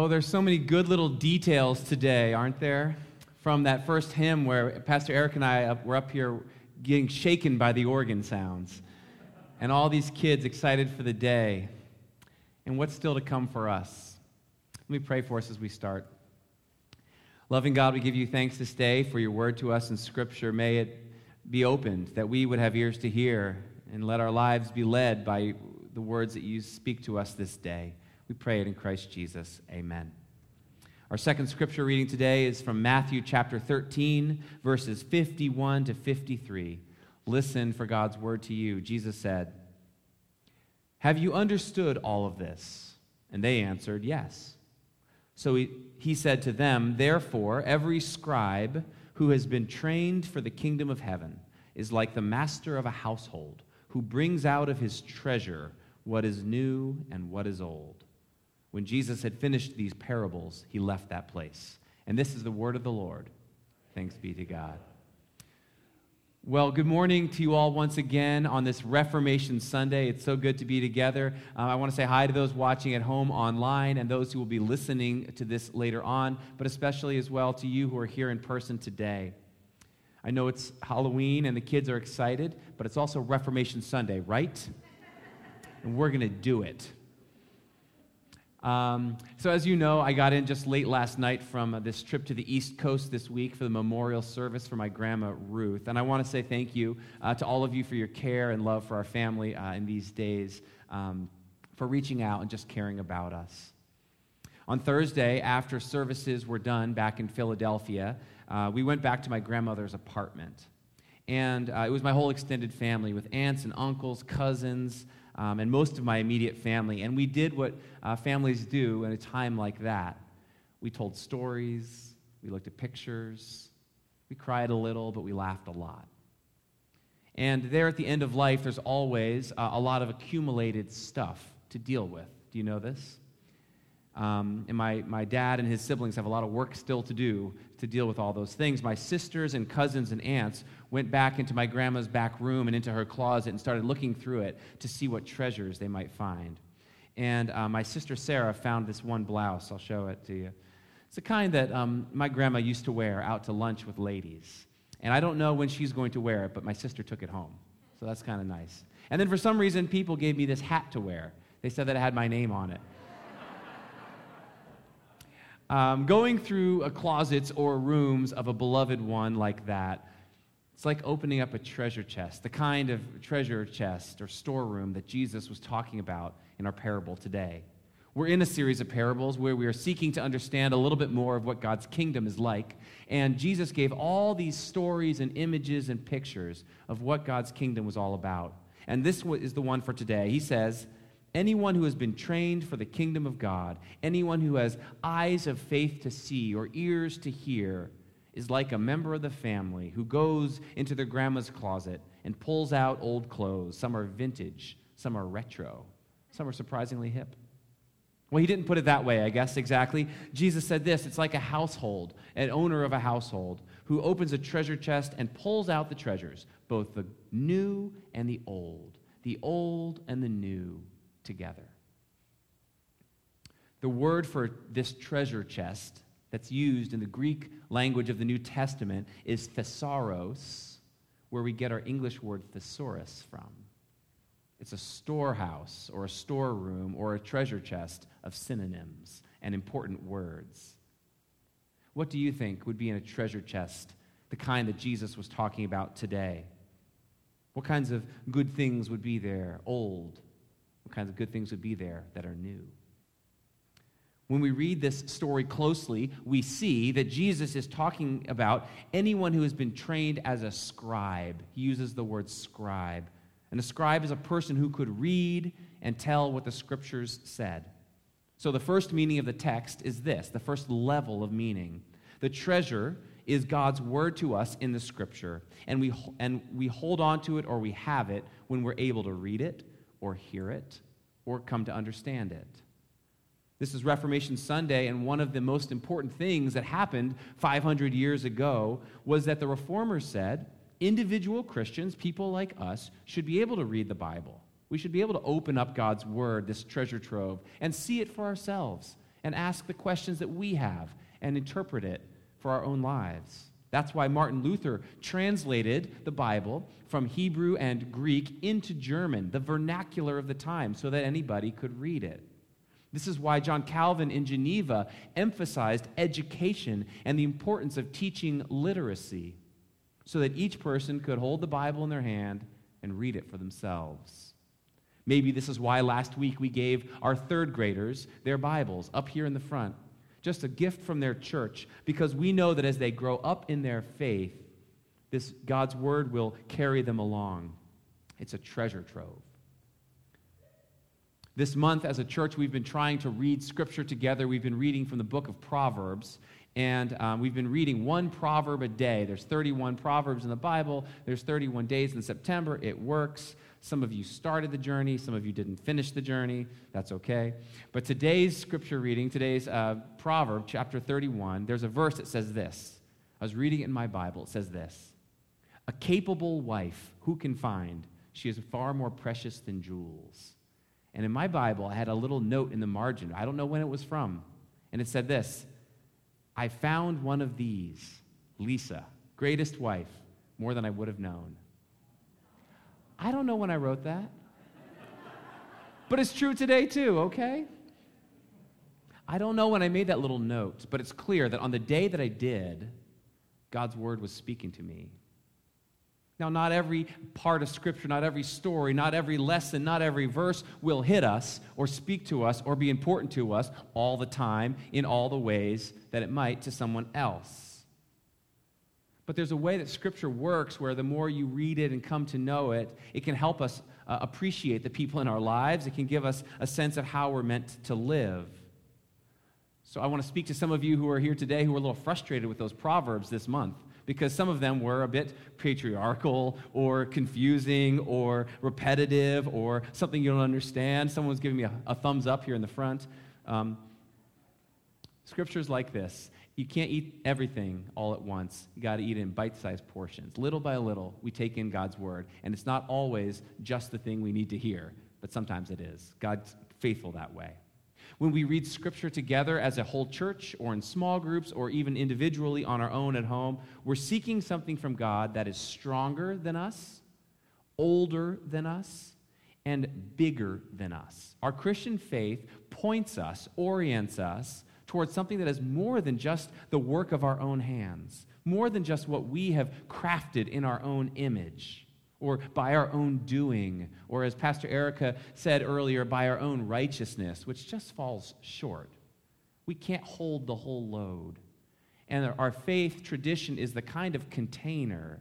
Oh, there's so many good little details today, aren't there? From that first hymn where Pastor Eric and I were up here getting shaken by the organ sounds, and all these kids excited for the day. And what's still to come for us? Let me pray for us as we start. Loving God, we give you thanks this day for your word to us in Scripture. May it be opened, that we would have ears to hear, and let our lives be led by the words that you speak to us this day. We pray it in Christ Jesus. Amen. Our second scripture reading today is from Matthew chapter 13, verses 51 to 53. Listen for God's word to you. Jesus said, Have you understood all of this? And they answered, Yes. So he, he said to them, Therefore, every scribe who has been trained for the kingdom of heaven is like the master of a household who brings out of his treasure what is new and what is old. When Jesus had finished these parables, he left that place. And this is the word of the Lord. Thanks be to God. Well, good morning to you all once again on this Reformation Sunday. It's so good to be together. Uh, I want to say hi to those watching at home online and those who will be listening to this later on, but especially as well to you who are here in person today. I know it's Halloween and the kids are excited, but it's also Reformation Sunday, right? and we're going to do it. Um, so, as you know, I got in just late last night from uh, this trip to the East Coast this week for the memorial service for my grandma Ruth. And I want to say thank you uh, to all of you for your care and love for our family uh, in these days, um, for reaching out and just caring about us. On Thursday, after services were done back in Philadelphia, uh, we went back to my grandmother's apartment. And uh, it was my whole extended family with aunts and uncles, cousins, um, and most of my immediate family. And we did what uh, families do in a time like that. We told stories, we looked at pictures, we cried a little, but we laughed a lot. And there at the end of life, there's always uh, a lot of accumulated stuff to deal with. Do you know this? Um, and my, my dad and his siblings have a lot of work still to do to deal with all those things. My sisters and cousins and aunts went back into my grandma's back room and into her closet and started looking through it to see what treasures they might find. And uh, my sister Sarah found this one blouse. I'll show it to you. It's the kind that um, my grandma used to wear out to lunch with ladies. And I don't know when she's going to wear it, but my sister took it home. So that's kind of nice. And then for some reason, people gave me this hat to wear. They said that it had my name on it. Um, going through closets or rooms of a beloved one like that, it's like opening up a treasure chest, the kind of treasure chest or storeroom that Jesus was talking about in our parable today. We're in a series of parables where we are seeking to understand a little bit more of what God's kingdom is like. And Jesus gave all these stories and images and pictures of what God's kingdom was all about. And this is the one for today. He says, Anyone who has been trained for the kingdom of God, anyone who has eyes of faith to see or ears to hear, is like a member of the family who goes into their grandma's closet and pulls out old clothes. Some are vintage, some are retro, some are surprisingly hip. Well, he didn't put it that way, I guess, exactly. Jesus said this it's like a household, an owner of a household, who opens a treasure chest and pulls out the treasures, both the new and the old, the old and the new together. The word for this treasure chest that's used in the Greek language of the New Testament is thesauros, where we get our English word thesaurus from. It's a storehouse or a storeroom or a treasure chest of synonyms and important words. What do you think would be in a treasure chest, the kind that Jesus was talking about today? What kinds of good things would be there, old, what kinds of good things would be there that are new. When we read this story closely, we see that Jesus is talking about anyone who has been trained as a scribe. He uses the word scribe. And a scribe is a person who could read and tell what the scriptures said. So the first meaning of the text is this the first level of meaning. The treasure is God's word to us in the scripture, and we, and we hold on to it or we have it when we're able to read it or hear it or come to understand it. This is Reformation Sunday, and one of the most important things that happened 500 years ago was that the reformers said individual Christians, people like us, should be able to read the Bible. We should be able to open up God's Word, this treasure trove, and see it for ourselves and ask the questions that we have and interpret it for our own lives. That's why Martin Luther translated the Bible from Hebrew and Greek into German, the vernacular of the time, so that anybody could read it. This is why John Calvin in Geneva emphasized education and the importance of teaching literacy, so that each person could hold the Bible in their hand and read it for themselves. Maybe this is why last week we gave our third graders their Bibles up here in the front just a gift from their church, because we know that as they grow up in their faith, this God's word will carry them along. It's a treasure trove. This month, as a church, we've been trying to read scripture together. We've been reading from the book of Proverbs, and um, we've been reading one proverb a day. There's 31 proverbs in the Bible, there's 31 days in September. It works. Some of you started the journey, some of you didn't finish the journey. That's okay. But today's scripture reading, today's uh, proverb, chapter 31, there's a verse that says this. I was reading it in my Bible. It says this A capable wife, who can find? She is far more precious than jewels. And in my Bible, I had a little note in the margin. I don't know when it was from. And it said this I found one of these, Lisa, greatest wife, more than I would have known. I don't know when I wrote that. but it's true today, too, okay? I don't know when I made that little note, but it's clear that on the day that I did, God's word was speaking to me. Now, not every part of Scripture, not every story, not every lesson, not every verse will hit us or speak to us or be important to us all the time in all the ways that it might to someone else. But there's a way that Scripture works where the more you read it and come to know it, it can help us uh, appreciate the people in our lives. It can give us a sense of how we're meant to live. So I want to speak to some of you who are here today who are a little frustrated with those Proverbs this month because some of them were a bit patriarchal or confusing or repetitive or something you don't understand. Someone was giving me a, a thumbs up here in the front. Um, scriptures like this you can't eat everything all at once. You got to eat it in bite sized portions. Little by little, we take in God's word. And it's not always just the thing we need to hear, but sometimes it is. God's faithful that way. When we read scripture together as a whole church or in small groups or even individually on our own at home, we're seeking something from God that is stronger than us, older than us, and bigger than us. Our Christian faith points us, orients us towards something that is more than just the work of our own hands, more than just what we have crafted in our own image or by our own doing, or as Pastor Erica said earlier, by our own righteousness, which just falls short. We can't hold the whole load. And our faith tradition is the kind of container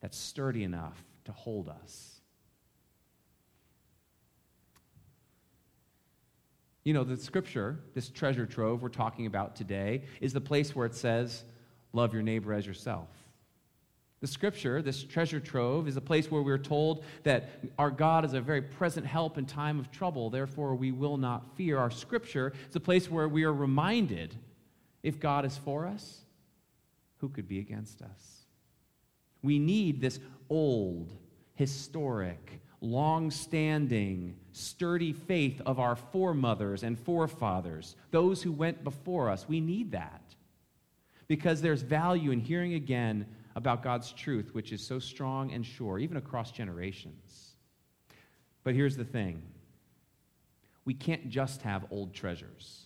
that's sturdy enough to hold us. You know, the scripture, this treasure trove we're talking about today, is the place where it says, Love your neighbor as yourself. The scripture, this treasure trove, is a place where we're told that our God is a very present help in time of trouble. Therefore, we will not fear. Our scripture is a place where we are reminded if God is for us, who could be against us? We need this old, historic, long standing, sturdy faith of our foremothers and forefathers, those who went before us. We need that because there's value in hearing again about God's truth, which is so strong and sure, even across generations. But here's the thing we can't just have old treasures.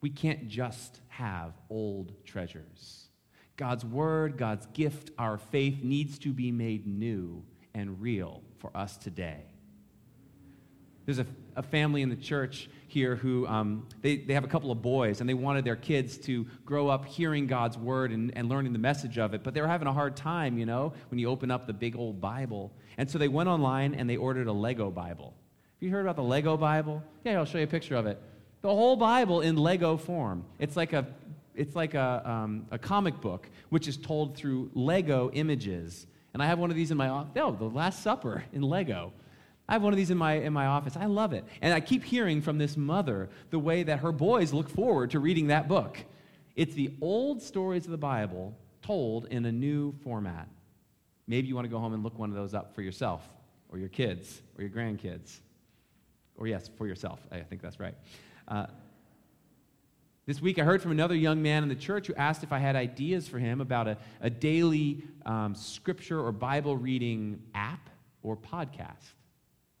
We can't just have old treasures. God's word, God's gift, our faith needs to be made new and real for us today. There's a, a family in the church here who um, they, they have a couple of boys and they wanted their kids to grow up hearing God's word and, and learning the message of it, but they were having a hard time, you know, when you open up the big old Bible. And so they went online and they ordered a Lego Bible. Have you heard about the Lego Bible? Yeah, I'll show you a picture of it. The whole Bible in Lego form. It's like a it's like a, um, a comic book, which is told through Lego images. And I have one of these in my office. No, the Last Supper in Lego. I have one of these in my, in my office. I love it. And I keep hearing from this mother the way that her boys look forward to reading that book. It's the old stories of the Bible told in a new format. Maybe you want to go home and look one of those up for yourself, or your kids, or your grandkids. Or, yes, for yourself. I think that's right. Uh, This week, I heard from another young man in the church who asked if I had ideas for him about a, a daily um, scripture or Bible reading app or podcast.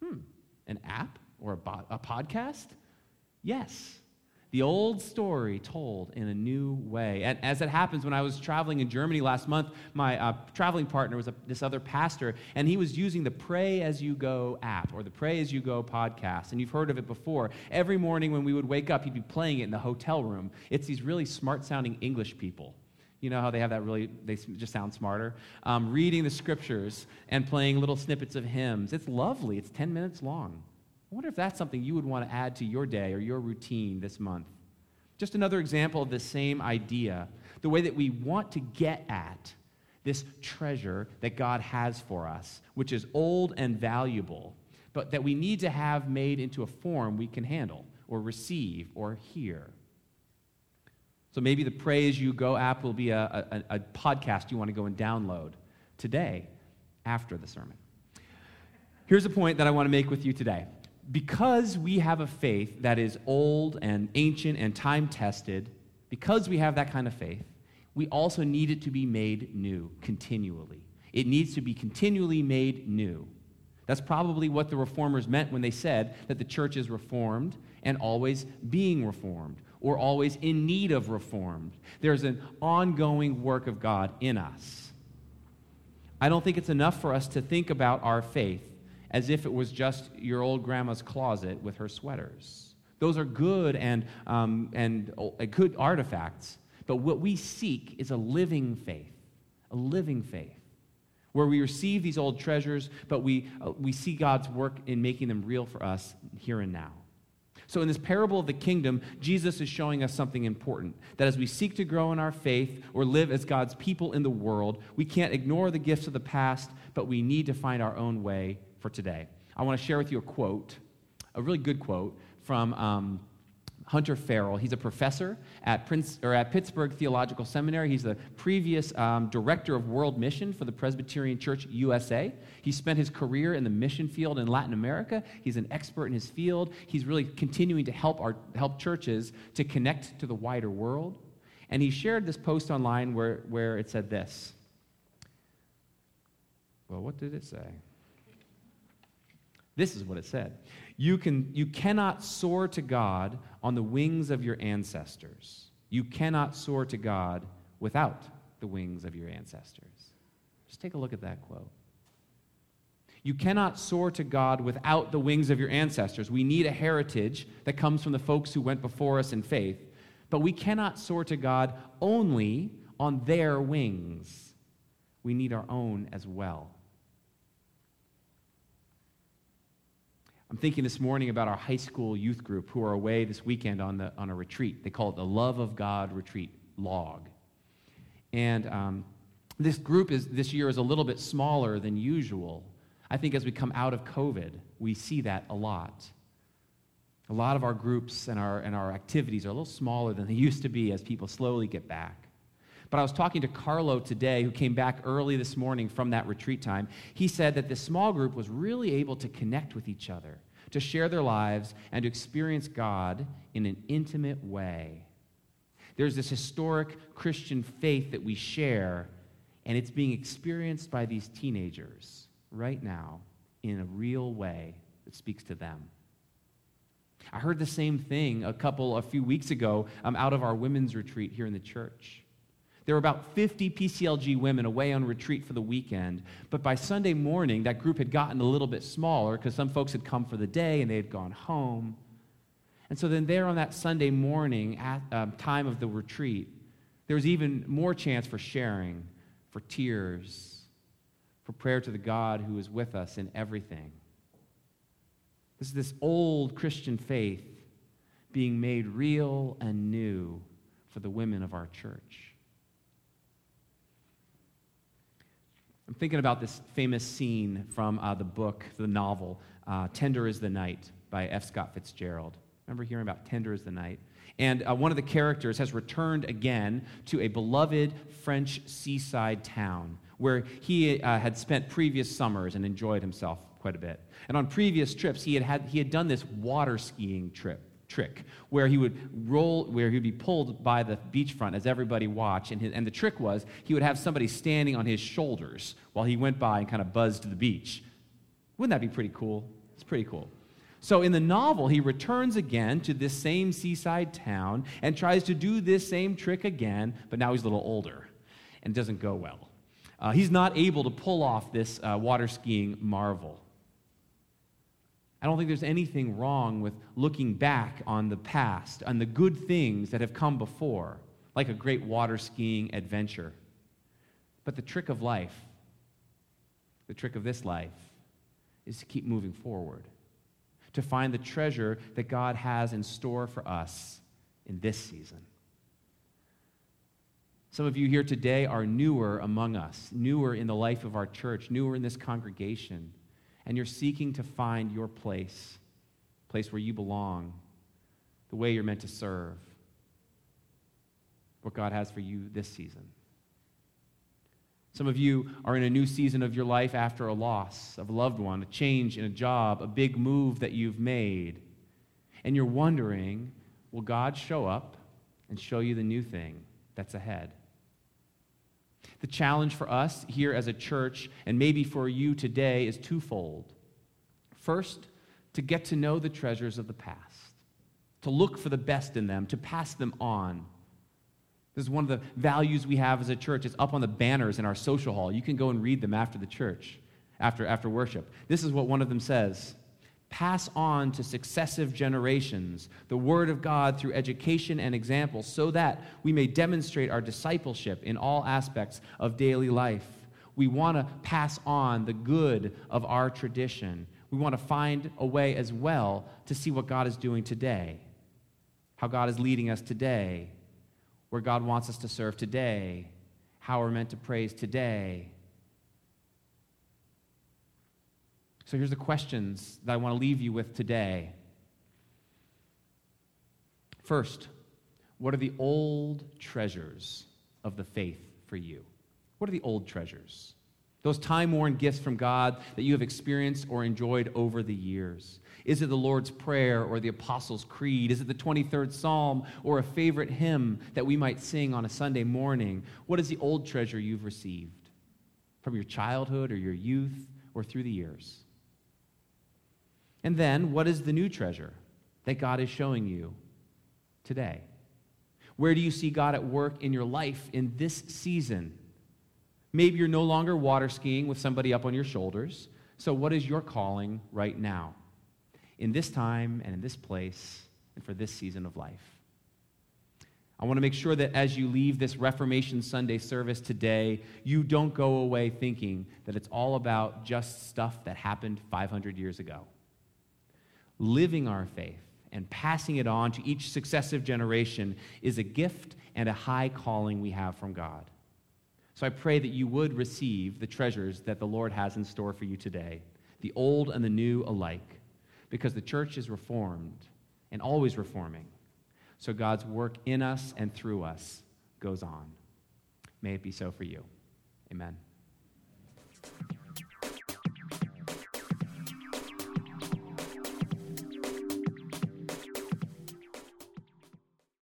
Hmm, an app or a, bo- a podcast? Yes. The old story told in a new way. And as it happens, when I was traveling in Germany last month, my uh, traveling partner was a, this other pastor, and he was using the Pray As You Go app or the Pray As You Go podcast. And you've heard of it before. Every morning when we would wake up, he'd be playing it in the hotel room. It's these really smart sounding English people. You know how they have that really, they just sound smarter? Um, reading the scriptures and playing little snippets of hymns. It's lovely, it's 10 minutes long. I wonder if that's something you would want to add to your day or your routine this month. Just another example of the same idea, the way that we want to get at this treasure that God has for us, which is old and valuable, but that we need to have made into a form we can handle or receive or hear. So maybe the Pray As You Go app will be a, a, a podcast you want to go and download today after the sermon. Here's a point that I want to make with you today because we have a faith that is old and ancient and time tested, because we have that kind of faith, we also need it to be made new continually. It needs to be continually made new. That's probably what the reformers meant when they said that the church is reformed and always being reformed or always in need of reformed. There's an ongoing work of God in us. I don't think it's enough for us to think about our faith as if it was just your old grandma's closet with her sweaters. Those are good and, um, and uh, good artifacts, but what we seek is a living faith, a living faith, where we receive these old treasures, but we, uh, we see God's work in making them real for us here and now. So, in this parable of the kingdom, Jesus is showing us something important that as we seek to grow in our faith or live as God's people in the world, we can't ignore the gifts of the past, but we need to find our own way for today. I want to share with you a quote, a really good quote from um, Hunter Farrell. He's a professor at, Prince, or at Pittsburgh Theological Seminary. He's the previous um, director of world mission for the Presbyterian Church USA. He spent his career in the mission field in Latin America. He's an expert in his field. He's really continuing to help, our, help churches to connect to the wider world. And he shared this post online where, where it said this. Well, what did it say? This is what it said you, can, you cannot soar to God on the wings of your ancestors. You cannot soar to God without the wings of your ancestors. Just take a look at that quote. You cannot soar to God without the wings of your ancestors. We need a heritage that comes from the folks who went before us in faith, but we cannot soar to God only on their wings. We need our own as well. I'm thinking this morning about our high school youth group who are away this weekend on, the, on a retreat. They call it the Love of God Retreat, LOG. And um, this group is, this year is a little bit smaller than usual. I think as we come out of COVID, we see that a lot. A lot of our groups and our, and our activities are a little smaller than they used to be as people slowly get back. But I was talking to Carlo today, who came back early this morning from that retreat time. He said that this small group was really able to connect with each other, to share their lives, and to experience God in an intimate way. There's this historic Christian faith that we share, and it's being experienced by these teenagers right now in a real way that speaks to them. I heard the same thing a couple, a few weeks ago um, out of our women's retreat here in the church. There were about 50 PCLG women away on retreat for the weekend, but by Sunday morning, that group had gotten a little bit smaller because some folks had come for the day and they had gone home. And so then, there on that Sunday morning, at um, time of the retreat, there was even more chance for sharing, for tears, for prayer to the God who is with us in everything. This is this old Christian faith being made real and new for the women of our church. I'm thinking about this famous scene from uh, the book, the novel, uh, Tender is the Night by F. Scott Fitzgerald. Remember hearing about Tender is the Night? And uh, one of the characters has returned again to a beloved French seaside town where he uh, had spent previous summers and enjoyed himself quite a bit. And on previous trips, he had, had, he had done this water skiing trip trick, where he would roll, where he would be pulled by the beachfront as everybody watched. And, his, and the trick was he would have somebody standing on his shoulders while he went by and kind of buzzed the beach. Wouldn't that be pretty cool? It's pretty cool. So in the novel, he returns again to this same seaside town and tries to do this same trick again, but now he's a little older and doesn't go well. Uh, he's not able to pull off this uh, water skiing marvel. I don't think there's anything wrong with looking back on the past, on the good things that have come before, like a great water skiing adventure. But the trick of life, the trick of this life, is to keep moving forward, to find the treasure that God has in store for us in this season. Some of you here today are newer among us, newer in the life of our church, newer in this congregation and you're seeking to find your place, place where you belong, the way you're meant to serve, what God has for you this season. Some of you are in a new season of your life after a loss of a loved one, a change in a job, a big move that you've made. And you're wondering, will God show up and show you the new thing that's ahead? The challenge for us here as a church, and maybe for you today, is twofold. First, to get to know the treasures of the past, to look for the best in them, to pass them on. This is one of the values we have as a church. It's up on the banners in our social hall. You can go and read them after the church, after, after worship. This is what one of them says pass on to successive generations the Word of God through education and example so that we may demonstrate our discipleship in all aspects of daily life. We want to pass on the good of our tradition. We want to find a way as well to see what God is doing today, how God is leading us today, where God wants us to serve today, how we're meant to praise today So here's the questions that I want to leave you with today. First, what are the old treasures of the faith for you? What are the old treasures? Those time worn gifts from God that you have experienced or enjoyed over the years. Is it the Lord's Prayer or the Apostles' Creed? Is it the 23rd Psalm or a favorite hymn that we might sing on a Sunday morning? What is the old treasure you've received from your childhood or your youth or through the years? And then, what is the new treasure that God is showing you today? Where do you see God at work in your life in this season? Maybe you're no longer water skiing with somebody up on your shoulders. So, what is your calling right now? In this time and in this place and for this season of life? I want to make sure that as you leave this Reformation Sunday service today, you don't go away thinking that it's all about just stuff that happened 500 years ago living our faith and passing it on to each successive generation is a gift and a high calling we have from God. So I pray that you would receive the treasures that the Lord has in store for you today, the old and the new alike, because the church is reformed and always reforming. So God's work in us and through us goes on. May it be so for you. Amen.